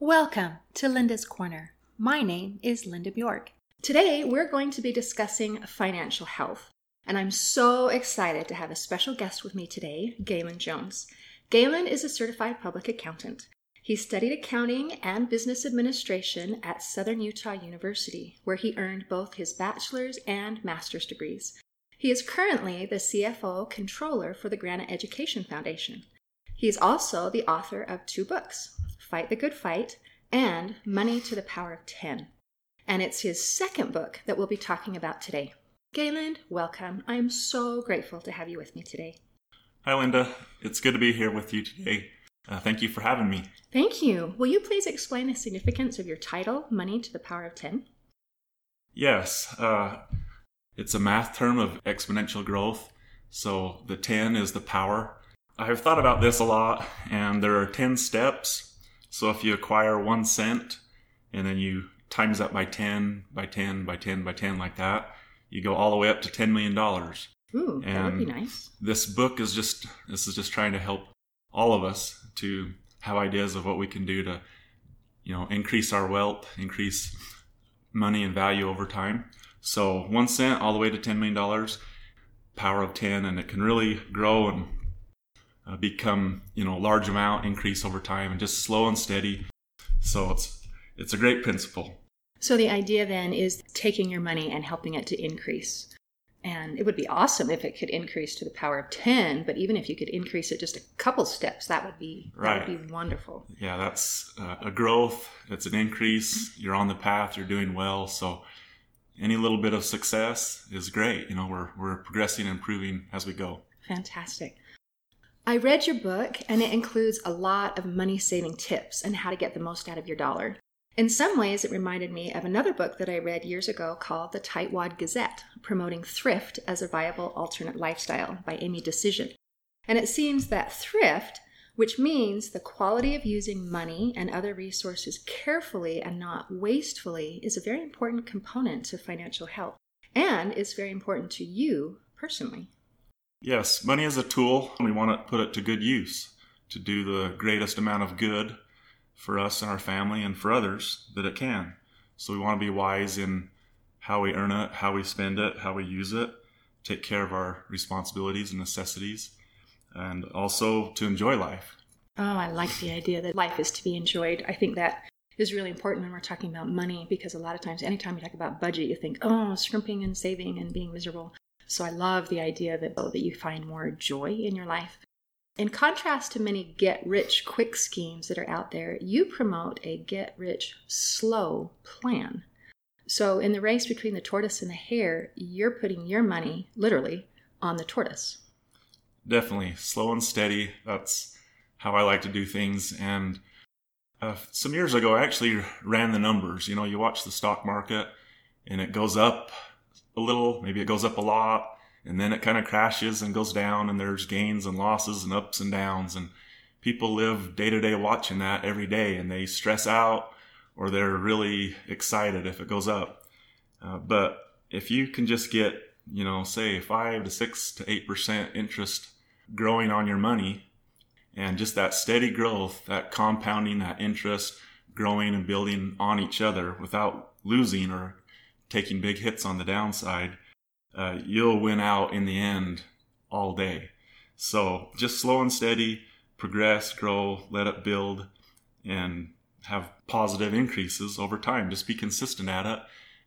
Welcome to Linda's Corner. My name is Linda Bjork. Today we're going to be discussing financial health, and I'm so excited to have a special guest with me today, Galen Jones. Galen is a certified public accountant. He studied accounting and business administration at Southern Utah University, where he earned both his bachelor's and master's degrees. He is currently the CFO controller for the Granite Education Foundation. He is also the author of two books Fight the Good Fight and Money to the Power of 10. And it's his second book that we'll be talking about today. Galen, welcome. I am so grateful to have you with me today. Hi, Linda. It's good to be here with you today. Uh, thank you for having me. Thank you. Will you please explain the significance of your title, Money to the Power of 10? Yes. Uh, it's a math term of exponential growth. So the 10 is the power. I've thought about this a lot, and there are 10 steps so if you acquire one cent and then you times that by 10, by 10, by 10, by 10, like that, you go all the way up to $10 million. Ooh, and that would be nice. This book is just, this is just trying to help all of us to have ideas of what we can do to, you know, increase our wealth, increase money and value over time. So one cent all the way to $10 million, power of 10, and it can really grow and uh, become you know a large amount increase over time and just slow and steady. So it's it's a great principle. So the idea then is taking your money and helping it to increase. And it would be awesome if it could increase to the power of 10 but even if you could increase it just a couple steps that would be right. that would be wonderful. Yeah that's uh, a growth it's an increase you're on the path you're doing well so any little bit of success is great you know we're, we're progressing and improving as we go fantastic I read your book, and it includes a lot of money saving tips and how to get the most out of your dollar. In some ways, it reminded me of another book that I read years ago called The Tightwad Gazette, promoting thrift as a viable alternate lifestyle by Amy Dacyczyn. And it seems that thrift, which means the quality of using money and other resources carefully and not wastefully, is a very important component to financial health and is very important to you personally. Yes, money is a tool. and We want to put it to good use to do the greatest amount of good for us and our family and for others that it can. So we want to be wise in how we earn it, how we spend it, how we use it, take care of our responsibilities and necessities, and also to enjoy life. Oh, I like the idea that life is to be enjoyed. I think that is really important when we're talking about money because a lot of times, anytime you talk about budget, you think, oh, scrimping and saving and being miserable. So I love the idea that, oh, that you find more joy in your life. In contrast to many get rich quick schemes that are out there, you promote a get rich slow plan. So, in the race between the tortoise and the hare, you're putting your money, literally, on the tortoise. Definitely. Slow and steady. That's how I like to do things. And uh, some years ago, I actually ran the numbers. You know, you watch the stock market and it goes up a little, maybe it goes up a lot, and then it kind of crashes and goes down, and there's gains and losses and ups and downs. And people live day to day watching that every day, and they stress out or they're really excited if it goes up. Uh, but if you can just get, you know, say five to six to eight percent interest growing on your money, and just that steady growth, that compounding, that interest growing and building on each other without losing or taking big hits on the downside, uh, you'll win out in the end all day. So just slow and steady, progress, grow, let it build, and have positive increases over time. Just be consistent at it,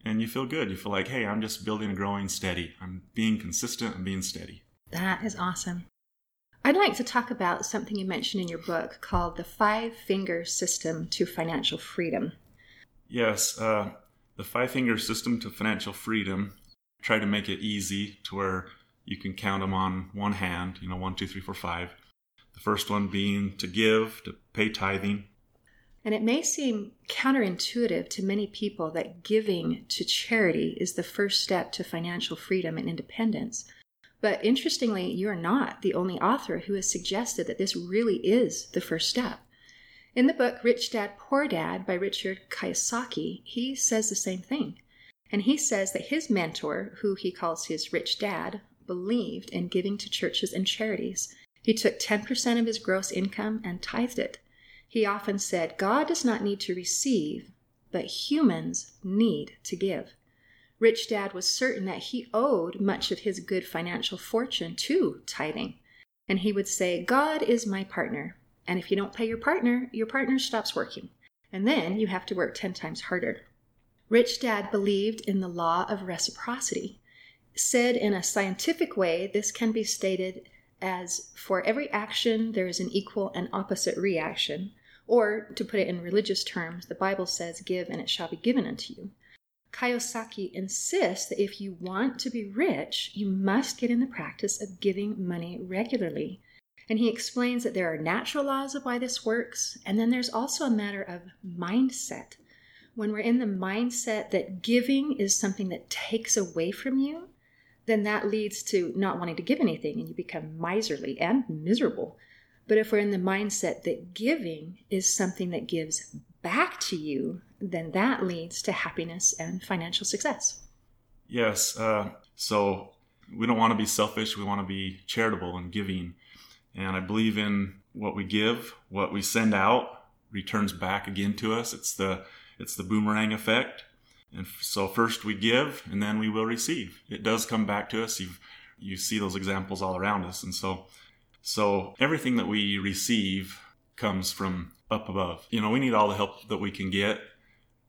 and you feel good. You feel like, hey, I'm just building and growing steady. I'm being consistent and being steady. That is awesome. I'd like to talk about something you mentioned in your book called the five finger system to financial freedom. Yes, uh, the five finger system to financial freedom try to make it easy to where you can count them on one hand you know one two three four five the first one being to give to pay tithing and it may seem counterintuitive to many people that giving to charity is the first step to financial freedom and independence. But interestingly, you're not the only author who has suggested that this really is the first step. In the book Rich Dad Poor Dad by Richard Kiyosaki, he says the same thing. And he says that his mentor, who he calls his rich dad, believed in giving to churches and charities. He took 10% of his gross income and tithed it. He often said, God does not need to receive, but humans need to give. Rich Dad was certain that he owed much of his good financial fortune to tithing. And he would say, God is my partner. And if you don't pay your partner, your partner stops working. And then you have to work 10 times harder. Rich Dad believed in the law of reciprocity. Said in a scientific way, this can be stated as for every action, there is an equal and opposite reaction. Or, to put it in religious terms, the Bible says, Give and it shall be given unto you. Kiyosaki insists that if you want to be rich, you must get in the practice of giving money regularly. And he explains that there are natural laws of why this works, and then there's also a matter of mindset. When we're in the mindset that giving is something that takes away from you, then that leads to not wanting to give anything and you become miserly and miserable. But if we're in the mindset that giving is something that gives back to you, then that leads to happiness and financial success. Yes. Uh, so we don't want to be selfish. We want to be charitable and giving. And I believe in what we give, what we send out returns back again to us. It's the it's the boomerang effect. And so first we give and then we will receive. It does come back to us. You you see those examples all around us. And so so everything that we receive comes from up above. You know, we need all the help that we can get.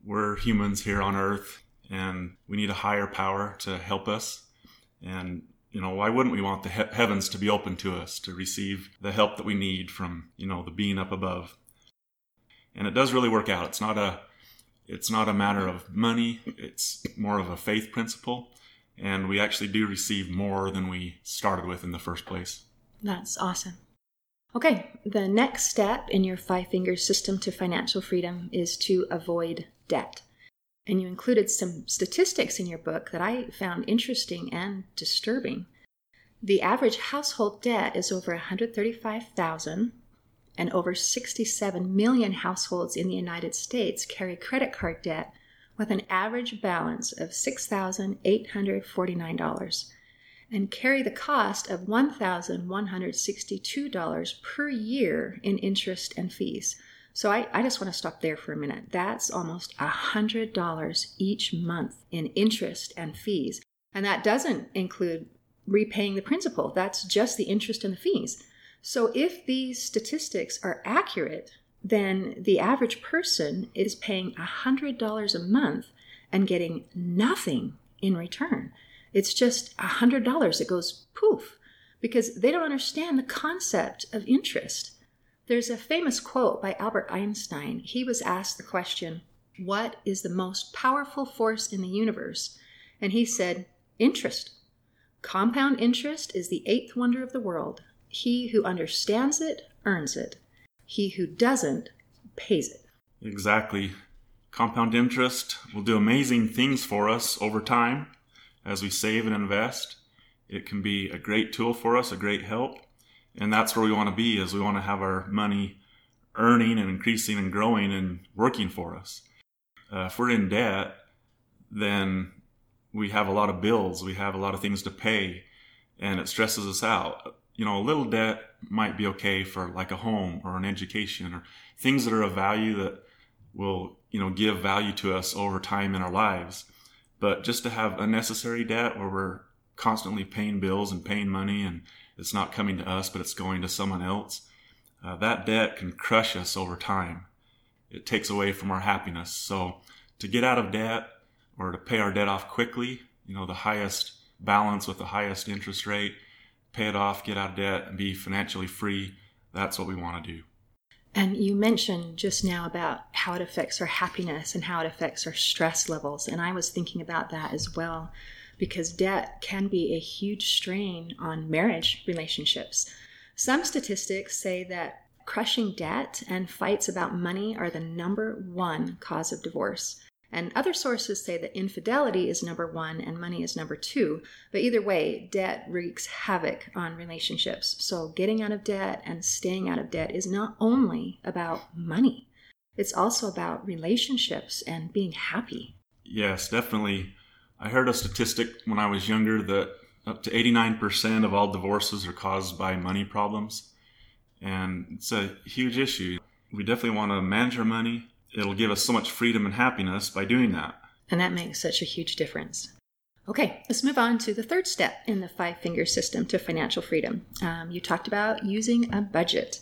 We're humans here on earth and we need a higher power to help us. And, you know, why wouldn't we want the he- heavens to be open to us to receive the help that we need from, you know, the being up above? And it does really work out. It's not a, it's not a matter of money. It's more of a faith principle. And we actually do receive more than we started with in the first place. That's awesome. Okay, the next step in your five finger system to financial freedom is to avoid debt. And you included some statistics in your book that I found interesting and disturbing. The average household debt is over 135,000 and over 67 million households in the United States carry credit card debt with an average balance of $6,849 and carry the cost of $1,162 per year in interest and fees. So I, I just want to stop there for a minute. That's almost $100 each month in interest and fees. And that doesn't include repaying the principal, that's just the interest and the fees. So if these statistics are accurate, then the average person is paying $100 a month and getting nothing in return. It's just $100 that goes poof because they don't understand the concept of interest. There's a famous quote by Albert Einstein. He was asked the question, What is the most powerful force in the universe? And he said, Interest. Compound interest is the eighth wonder of the world. He who understands it earns it. He who doesn't pays it. Exactly. Compound interest will do amazing things for us over time as we save and invest. It can be a great tool for us, a great help. And that's where we want to be is we want to have our money earning and increasing and growing and working for us. Uh, if we're in debt, then we have a lot of bills, we have a lot of things to pay, and it stresses us out. You know, a little debt might be okay for like a home or an education or things that are of value that will, you know, give value to us over time in our lives. But just to have unnecessary debt where we're constantly paying bills and paying money and it's not coming to us, but it's going to someone else, uh, that debt can crush us over time. It takes away from our happiness. So to get out of debt or to pay our debt off quickly, you know, the highest balance with the highest interest rate, pay it off, get out of debt, and be financially free. That's what we want to do. And you mentioned just now about how it affects our happiness and how it affects our stress levels. And I was thinking about that as well, because debt can be a huge strain on marriage relationships. Some statistics say that crushing debt and fights about money are the number one cause of divorce. And other sources say that infidelity is number one and money is number two. But either way, debt wreaks havoc on relationships. So getting out of debt and staying out of debt is not only about money, it's also about relationships and being happy. Yes, definitely. I heard a statistic when I was younger that up to 89% of all divorces are caused by money problems. And it's a huge issue. We definitely want to manage our money. It'll give us so much freedom and happiness by doing that. And that makes such a huge difference. Okay, let's move on to the third step in the five finger system to financial freedom. Um, you talked about using a budget.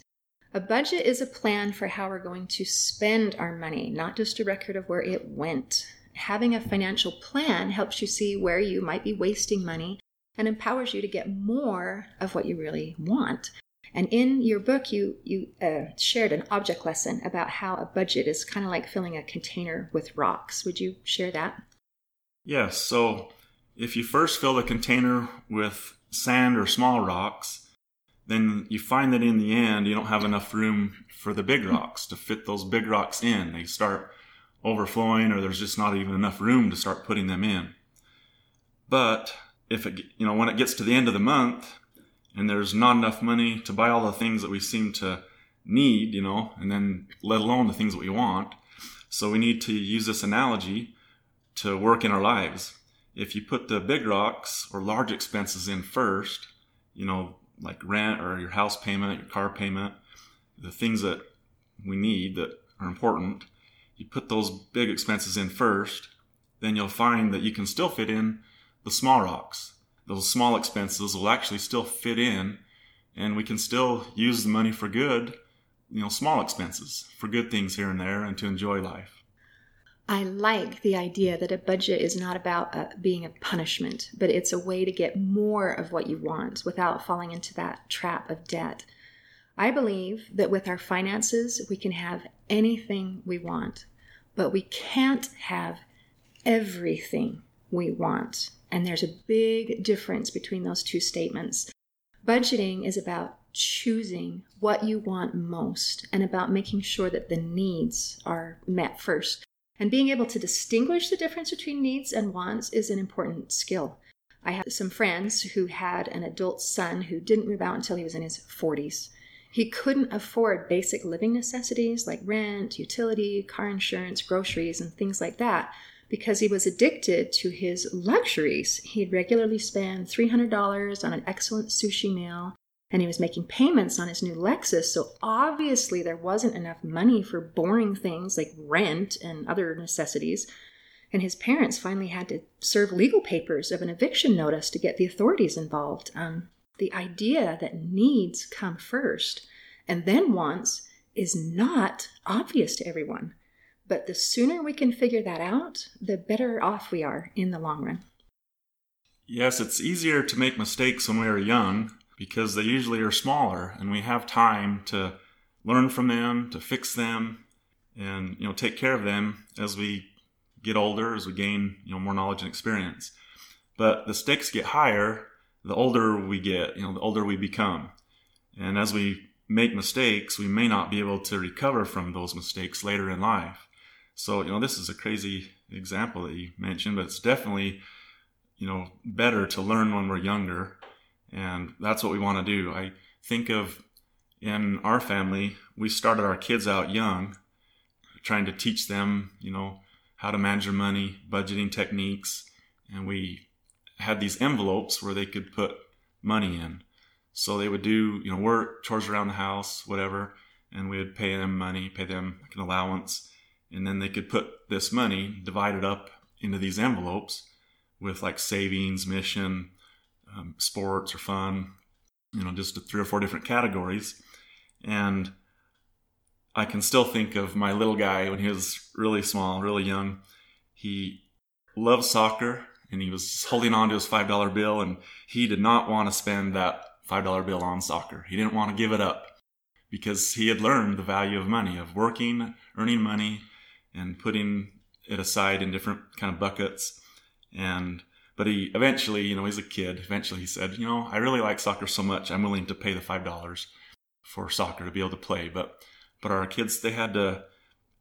A budget is a plan for how we're going to spend our money, not just a record of where it went. Having a financial plan helps you see where you might be wasting money and empowers you to get more of what you really want. And in your book, you you uh, shared an object lesson about how a budget is kind of like filling a container with rocks. Would you share that? Yes. So if you first fill the container with sand or small rocks, then you find that in the end you don't have enough room for the big rocks to fit those big rocks in. They start overflowing or there's just not even enough room to start putting them in. But if it, you know, when it gets to the end of the month and there's not enough money to buy all the things that we seem to need, you know, and then let alone the things that we want. So we need to use this analogy to work in our lives if you put the big rocks or large expenses in first, you know, like rent or your house payment, your car payment, the things that we need that are important, you put those big expenses in first, then you'll find that you can still fit in the small rocks. Those small expenses will actually still fit in and we can still use the money for good, you know, small expenses for good things here and there and to enjoy life. I like the idea that a budget is not about uh, being a punishment, but it's a way to get more of what you want without falling into that trap of debt. I believe that with our finances, we can have anything we want, but we can't have everything we want. And there's a big difference between those two statements. Budgeting is about choosing what you want most and about making sure that the needs are met first. And being able to distinguish the difference between needs and wants is an important skill. I have some friends who had an adult son who didn't move out until he was in his 40s. He couldn't afford basic living necessities like rent, utility, car insurance, groceries, and things like that because he was addicted to his luxuries. He'd regularly spend $300 on an excellent sushi meal and he was making payments on his new Lexus. So obviously, there wasn't enough money for boring things like rent and other necessities. And his parents finally had to serve legal papers of an eviction notice to get the authorities involved. Um, the idea that needs come first and then wants is not obvious to everyone. But the sooner we can figure that out, the better off we are in the long run. Yes, it's easier to make mistakes when we are young because they usually are smaller and we have time to learn from them, to fix them, and you know take care of them as we get older, as we gain you know more knowledge and experience. But the stakes get higher the older we get, you know, the older we become. And as we make mistakes, we may not be able to recover from those mistakes later in life. So, you know, this is a crazy example that you mentioned, but it's definitely, you know, better to learn when we're younger and that's what we want to do. I think of in our family, we started our kids out young, trying to teach them, you know, how to manage their money, budgeting techniques, and we had these envelopes where they could put money in. So they would do, you know, work, chores around the house, whatever, and we would pay them money, pay them like an allowance, and then they could put this money divided up into these envelopes with like savings, mission, um, sports or fun, you know, just three or four different categories. And I can still think of my little guy when he was really small, really young. He loved soccer and he was holding on to his $5 bill and he did not want to spend that $5 bill on soccer. He didn't want to give it up because he had learned the value of money, of working, earning money, and putting it aside in different kind of buckets. And but he eventually, you know, he's a kid. Eventually, he said, you know, I really like soccer so much, I'm willing to pay the five dollars for soccer to be able to play. But but our kids, they had to,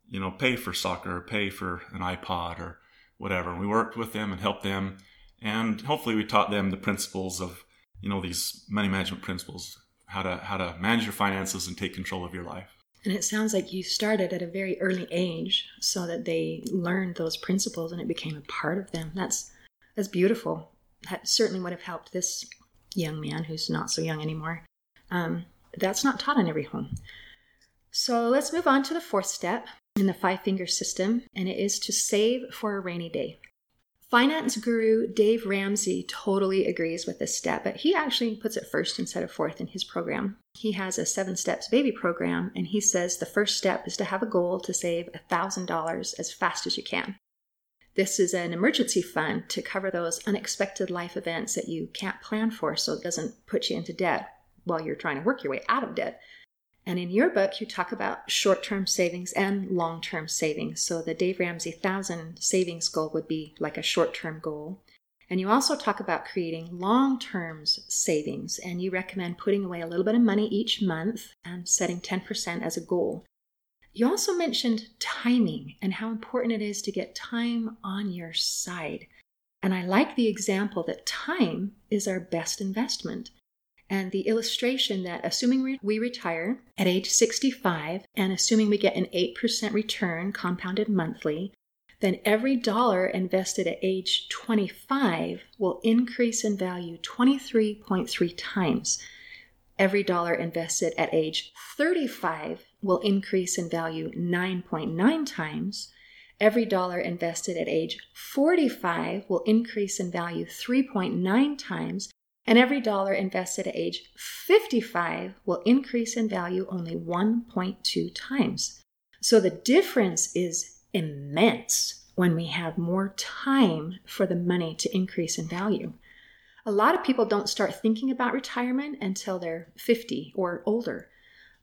you know, pay for soccer, or pay for an iPod or whatever. And we worked with them and helped them, and hopefully, we taught them the principles of, you know, these money management principles, how to how to manage your finances and take control of your life. And it sounds like you started at a very early age so that they learned those principles and it became a part of them. That's that's beautiful. that certainly would have helped this young man who's not so young anymore. Um, that's not taught in every home. So let's move on to the fourth step in the five finger system, and it is to save for a rainy day. Finance guru Dave Ramsey totally agrees with this step, but he actually puts it first instead of fourth in his program. He has a seven steps baby program, and he says the first step is to have a goal to save $1,000 as fast as you can. This is an emergency fund to cover those unexpected life events that you can't plan for so it doesn't put you into debt while you're trying to work your way out of debt. And in your book, you talk about short term savings and long term savings. So the Dave Ramsey 1000 savings goal would be like a short term goal. And you also talk about creating long term savings, and you recommend putting away a little bit of money each month and setting 10% as a goal. You also mentioned timing and how important it is to get time on your side. And I like the example that time is our best investment. And the illustration that assuming we retire at age 65 and assuming we get an 8% return compounded monthly, then every dollar invested at age 25 will increase in value 23.3 times. Every dollar invested at age 35 will increase in value 9.9 times. Every dollar invested at age 45 will increase in value 3.9 times. And every dollar invested at age 55 will increase in value only 1.2 times. So the difference is immense when we have more time for the money to increase in value. A lot of people don't start thinking about retirement until they're 50 or older.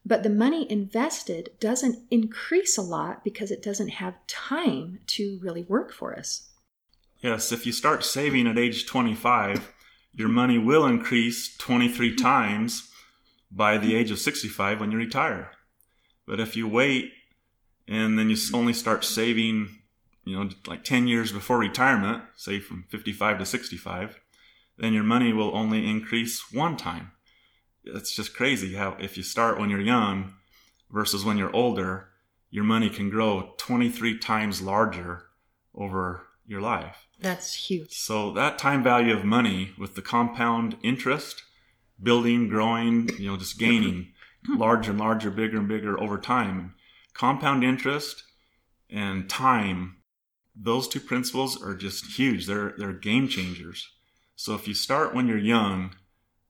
But the money invested doesn't increase a lot because it doesn't have time to really work for us. Yes, if you start saving at age 25, your money will increase 23 times by the age of 65 when you retire. But if you wait and then you only start saving, you know, like 10 years before retirement, say from 55 to 65, then your money will only increase one time. It's just crazy how if you start when you're young versus when you're older, your money can grow 23 times larger over your life. That's huge. So that time value of money with the compound interest, building, growing, you know, just gaining larger and larger, bigger and bigger over time. Compound interest and time, those two principles are just huge. They're they're game changers. So if you start when you're young,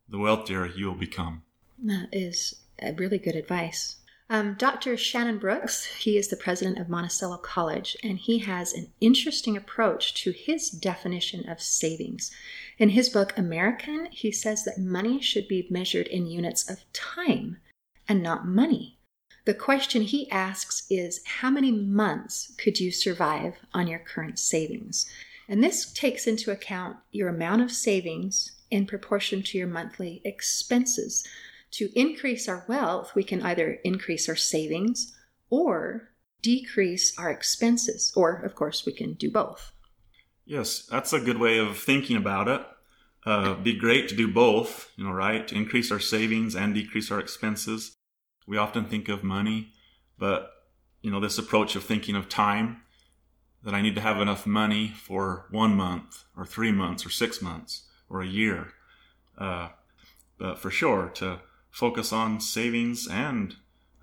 the wealthier you will become. That is really good advice. Um, Dr. Shannon Brooks, he is the president of Monticello College, and he has an interesting approach to his definition of savings. In his book, American, he says that money should be measured in units of time and not money. The question he asks is how many months could you survive on your current savings? And this takes into account your amount of savings in proportion to your monthly expenses. To increase our wealth, we can either increase our savings or decrease our expenses, or of course, we can do both. Yes, that's a good way of thinking about it. Uh, be great to do both, you know, right? To increase our savings and decrease our expenses. We often think of money, but you know, this approach of thinking of time that I need to have enough money for one month or three months or six months or a year. Uh, but for sure, to focus on savings and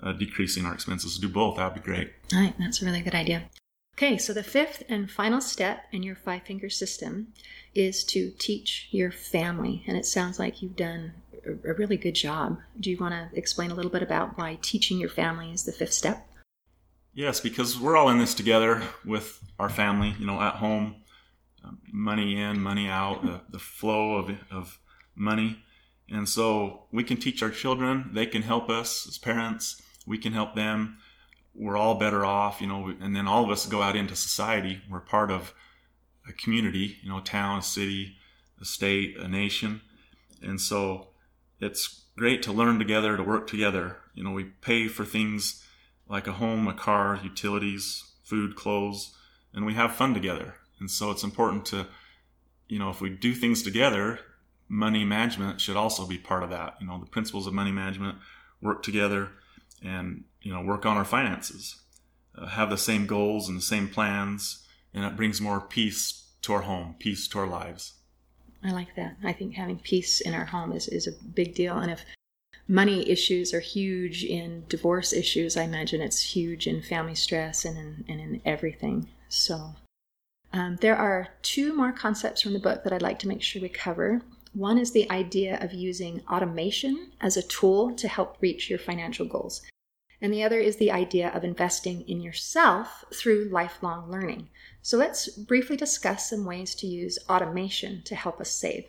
uh, decreasing our expenses, do both, that would be great. All right, that's a really good idea. Okay, so the fifth and final step in your five finger system is to teach your family. And it sounds like you've done a really good job. Do you want to explain a little bit about why teaching your family is the fifth step? Yes, because we're all in this together with our family, you know, at home, um, money in, money out, the, the flow of, of money. And so we can teach our children, they can help us as parents, we can help them. We're all better off, you know, and then all of us go out into society. We're part of a community, you know, a town, a city, a state, a nation. And so it's great to learn together, to work together. You know, we pay for things like a home, a car, utilities, food, clothes, and we have fun together. And so it's important to, you know, if we do things together, money management should also be part of that. You know, the principles of money management work together and, you know, work on our finances, uh, have the same goals and the same plans, and it brings more peace to our home, peace to our lives. I like that. I think having peace in our home is, is a big deal. And if money issues are huge in divorce issues, I imagine it's huge in family stress and in, and in everything. So um, there are two more concepts from the book that I'd like to make sure we cover. One is the idea of using automation as a tool to help reach your financial goals. And the other is the idea of investing in yourself through lifelong learning. So let's briefly discuss some ways to use automation to help us save.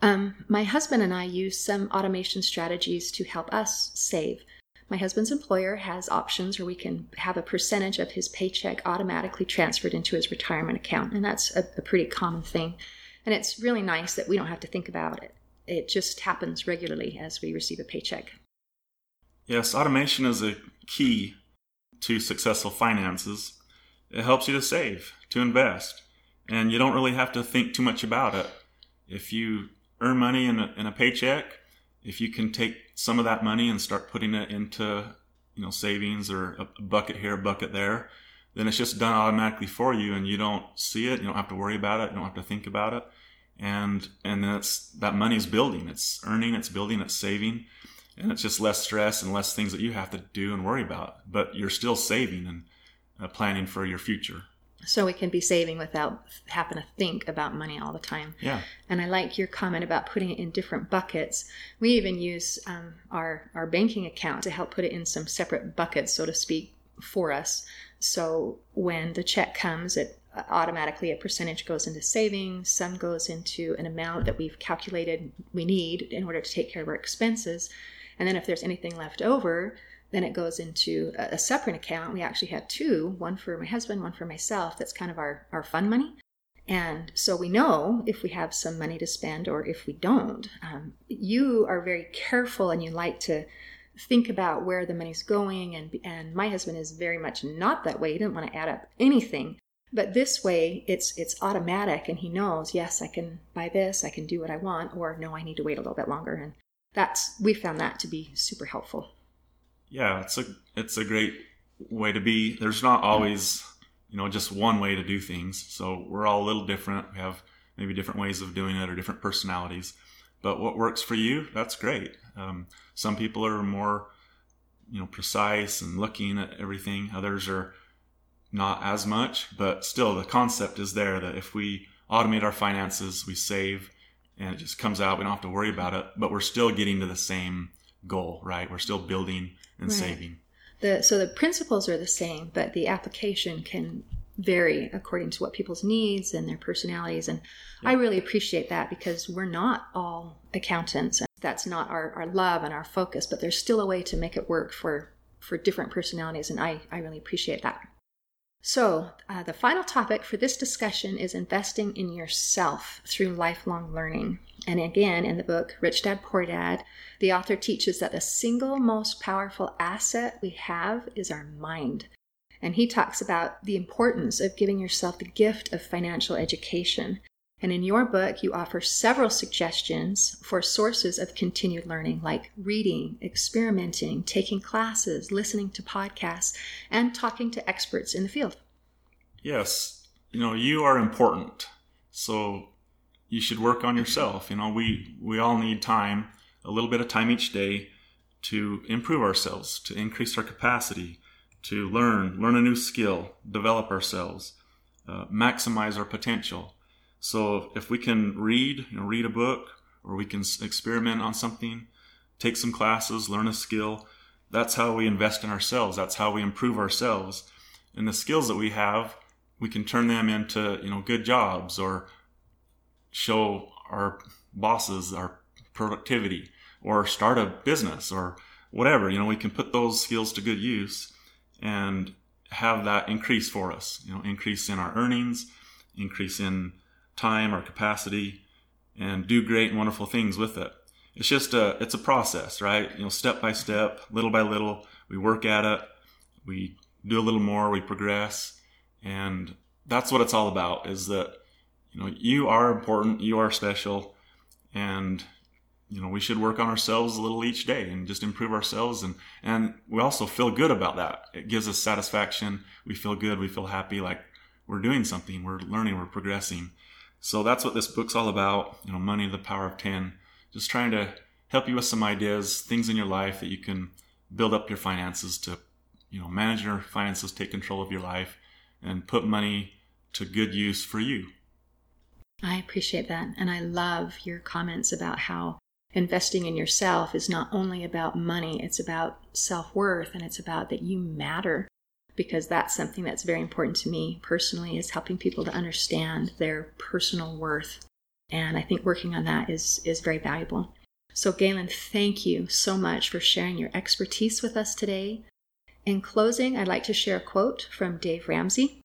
Um, my husband and I use some automation strategies to help us save. My husband's employer has options where we can have a percentage of his paycheck automatically transferred into his retirement account, and that's a, a pretty common thing. And it's really nice that we don't have to think about it. It just happens regularly as we receive a paycheck. Yes, automation is a key to successful finances. It helps you to save, to invest, and you don't really have to think too much about it. If you earn money in a, in a paycheck, if you can take some of that money and start putting it into you know savings or a bucket here, a bucket there, then it's just done automatically for you, and you don't see it. You don't have to worry about it. You don't have to think about it, and and then it's that money's building. It's earning. It's building. It's saving, and it's just less stress and less things that you have to do and worry about. But you're still saving and uh, planning for your future. So we can be saving without having to think about money all the time. Yeah. And I like your comment about putting it in different buckets. We even use um, our our banking account to help put it in some separate buckets, so to speak, for us. So when the check comes, it uh, automatically a percentage goes into savings, some goes into an amount that we've calculated we need in order to take care of our expenses. And then if there's anything left over, then it goes into a, separate account. We actually have two, one for my husband, one for myself. That's kind of our, our fun money. And so we know if we have some money to spend or if we don't. Um, you are very careful and you like to think about where the money's going. And, and my husband is very much not that way. He doesn't want to add up anything. But this way, it's it's automatic, and he knows. Yes, I can buy this. I can do what I want, or no, I need to wait a little bit longer. And that's we found that to be super helpful yeah, it's a it's a great way to be. There's not always you know just one way to do things. So we're all a little different. We have maybe different ways of doing it or different personalities. But what works for you, that's great. Um, some people are more you know precise and looking at everything. Others are not as much, but still the concept is there that if we automate our finances, we save and it just comes out. We don't have to worry about it, but we're still getting to the same goal, right? We're still building and right. saving. The, so the principles are the same, but the application can vary according to what people's needs and their personalities. And yeah. I really appreciate that because we're not all accountants. That's not our, our love and our focus, but there's still a way to make it work for, for different personalities. And I, I really appreciate that. So, uh, the final topic for this discussion is investing in yourself through lifelong learning. And again, in the book Rich Dad Poor Dad, the author teaches that the single most powerful asset we have is our mind. And he talks about the importance of giving yourself the gift of financial education. And in your book, you offer several suggestions for sources of continued learning, like reading, experimenting, taking classes, listening to podcasts, and talking to experts in the field. Yes, you know, you are important. So you should work on yourself. You know, we, we all need time, a little bit of time each day to improve ourselves, to increase our capacity, to learn, learn a new skill, develop ourselves, uh, maximize our potential. So if we can read, you know, read a book, or we can experiment on something, take some classes, learn a skill, that's how we invest in ourselves. That's how we improve ourselves. And the skills that we have, we can turn them into, you know, good jobs or show our bosses our productivity or start a business or whatever. You know, we can put those skills to good use and have that increase for us, you know, increase in our earnings, increase in time, or capacity, and do great and wonderful things with it. It's just a it's a process, right? You know, step by step, little by little, we work at it, we do a little more, we progress, and that's what it's all about. Is that you know you are important, you are special, and you know we should work on ourselves a little each day and just improve ourselves and and we also feel good about that it gives us satisfaction we feel good we feel happy like we're doing something we're learning we're progressing So that's what this book's all about. You know, Money, the Power of 10. Just trying to help you with some ideas, things in your life that you can build up your finances to, you know, manage your finances, take control of your life, and put money to good use for you. I appreciate that. And I love your comments about how investing in yourself is not only about money, it's about self worth and it's about that you matter because that's something that's very important to me personally is helping people to understand their personal worth. And I think working on that is, is very valuable. So, Galen, thank you so much for sharing your expertise with us today. In closing, I'd like to share a quote from Dave Ramsey.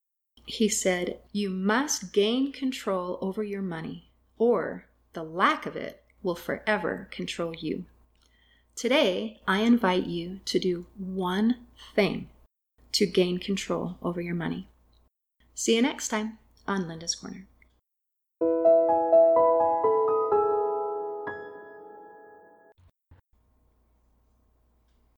He said, You must gain control over your money, or the lack of it will forever control you. Today, I invite you to do one thing to gain control over your money. See you next time on Linda's Corner.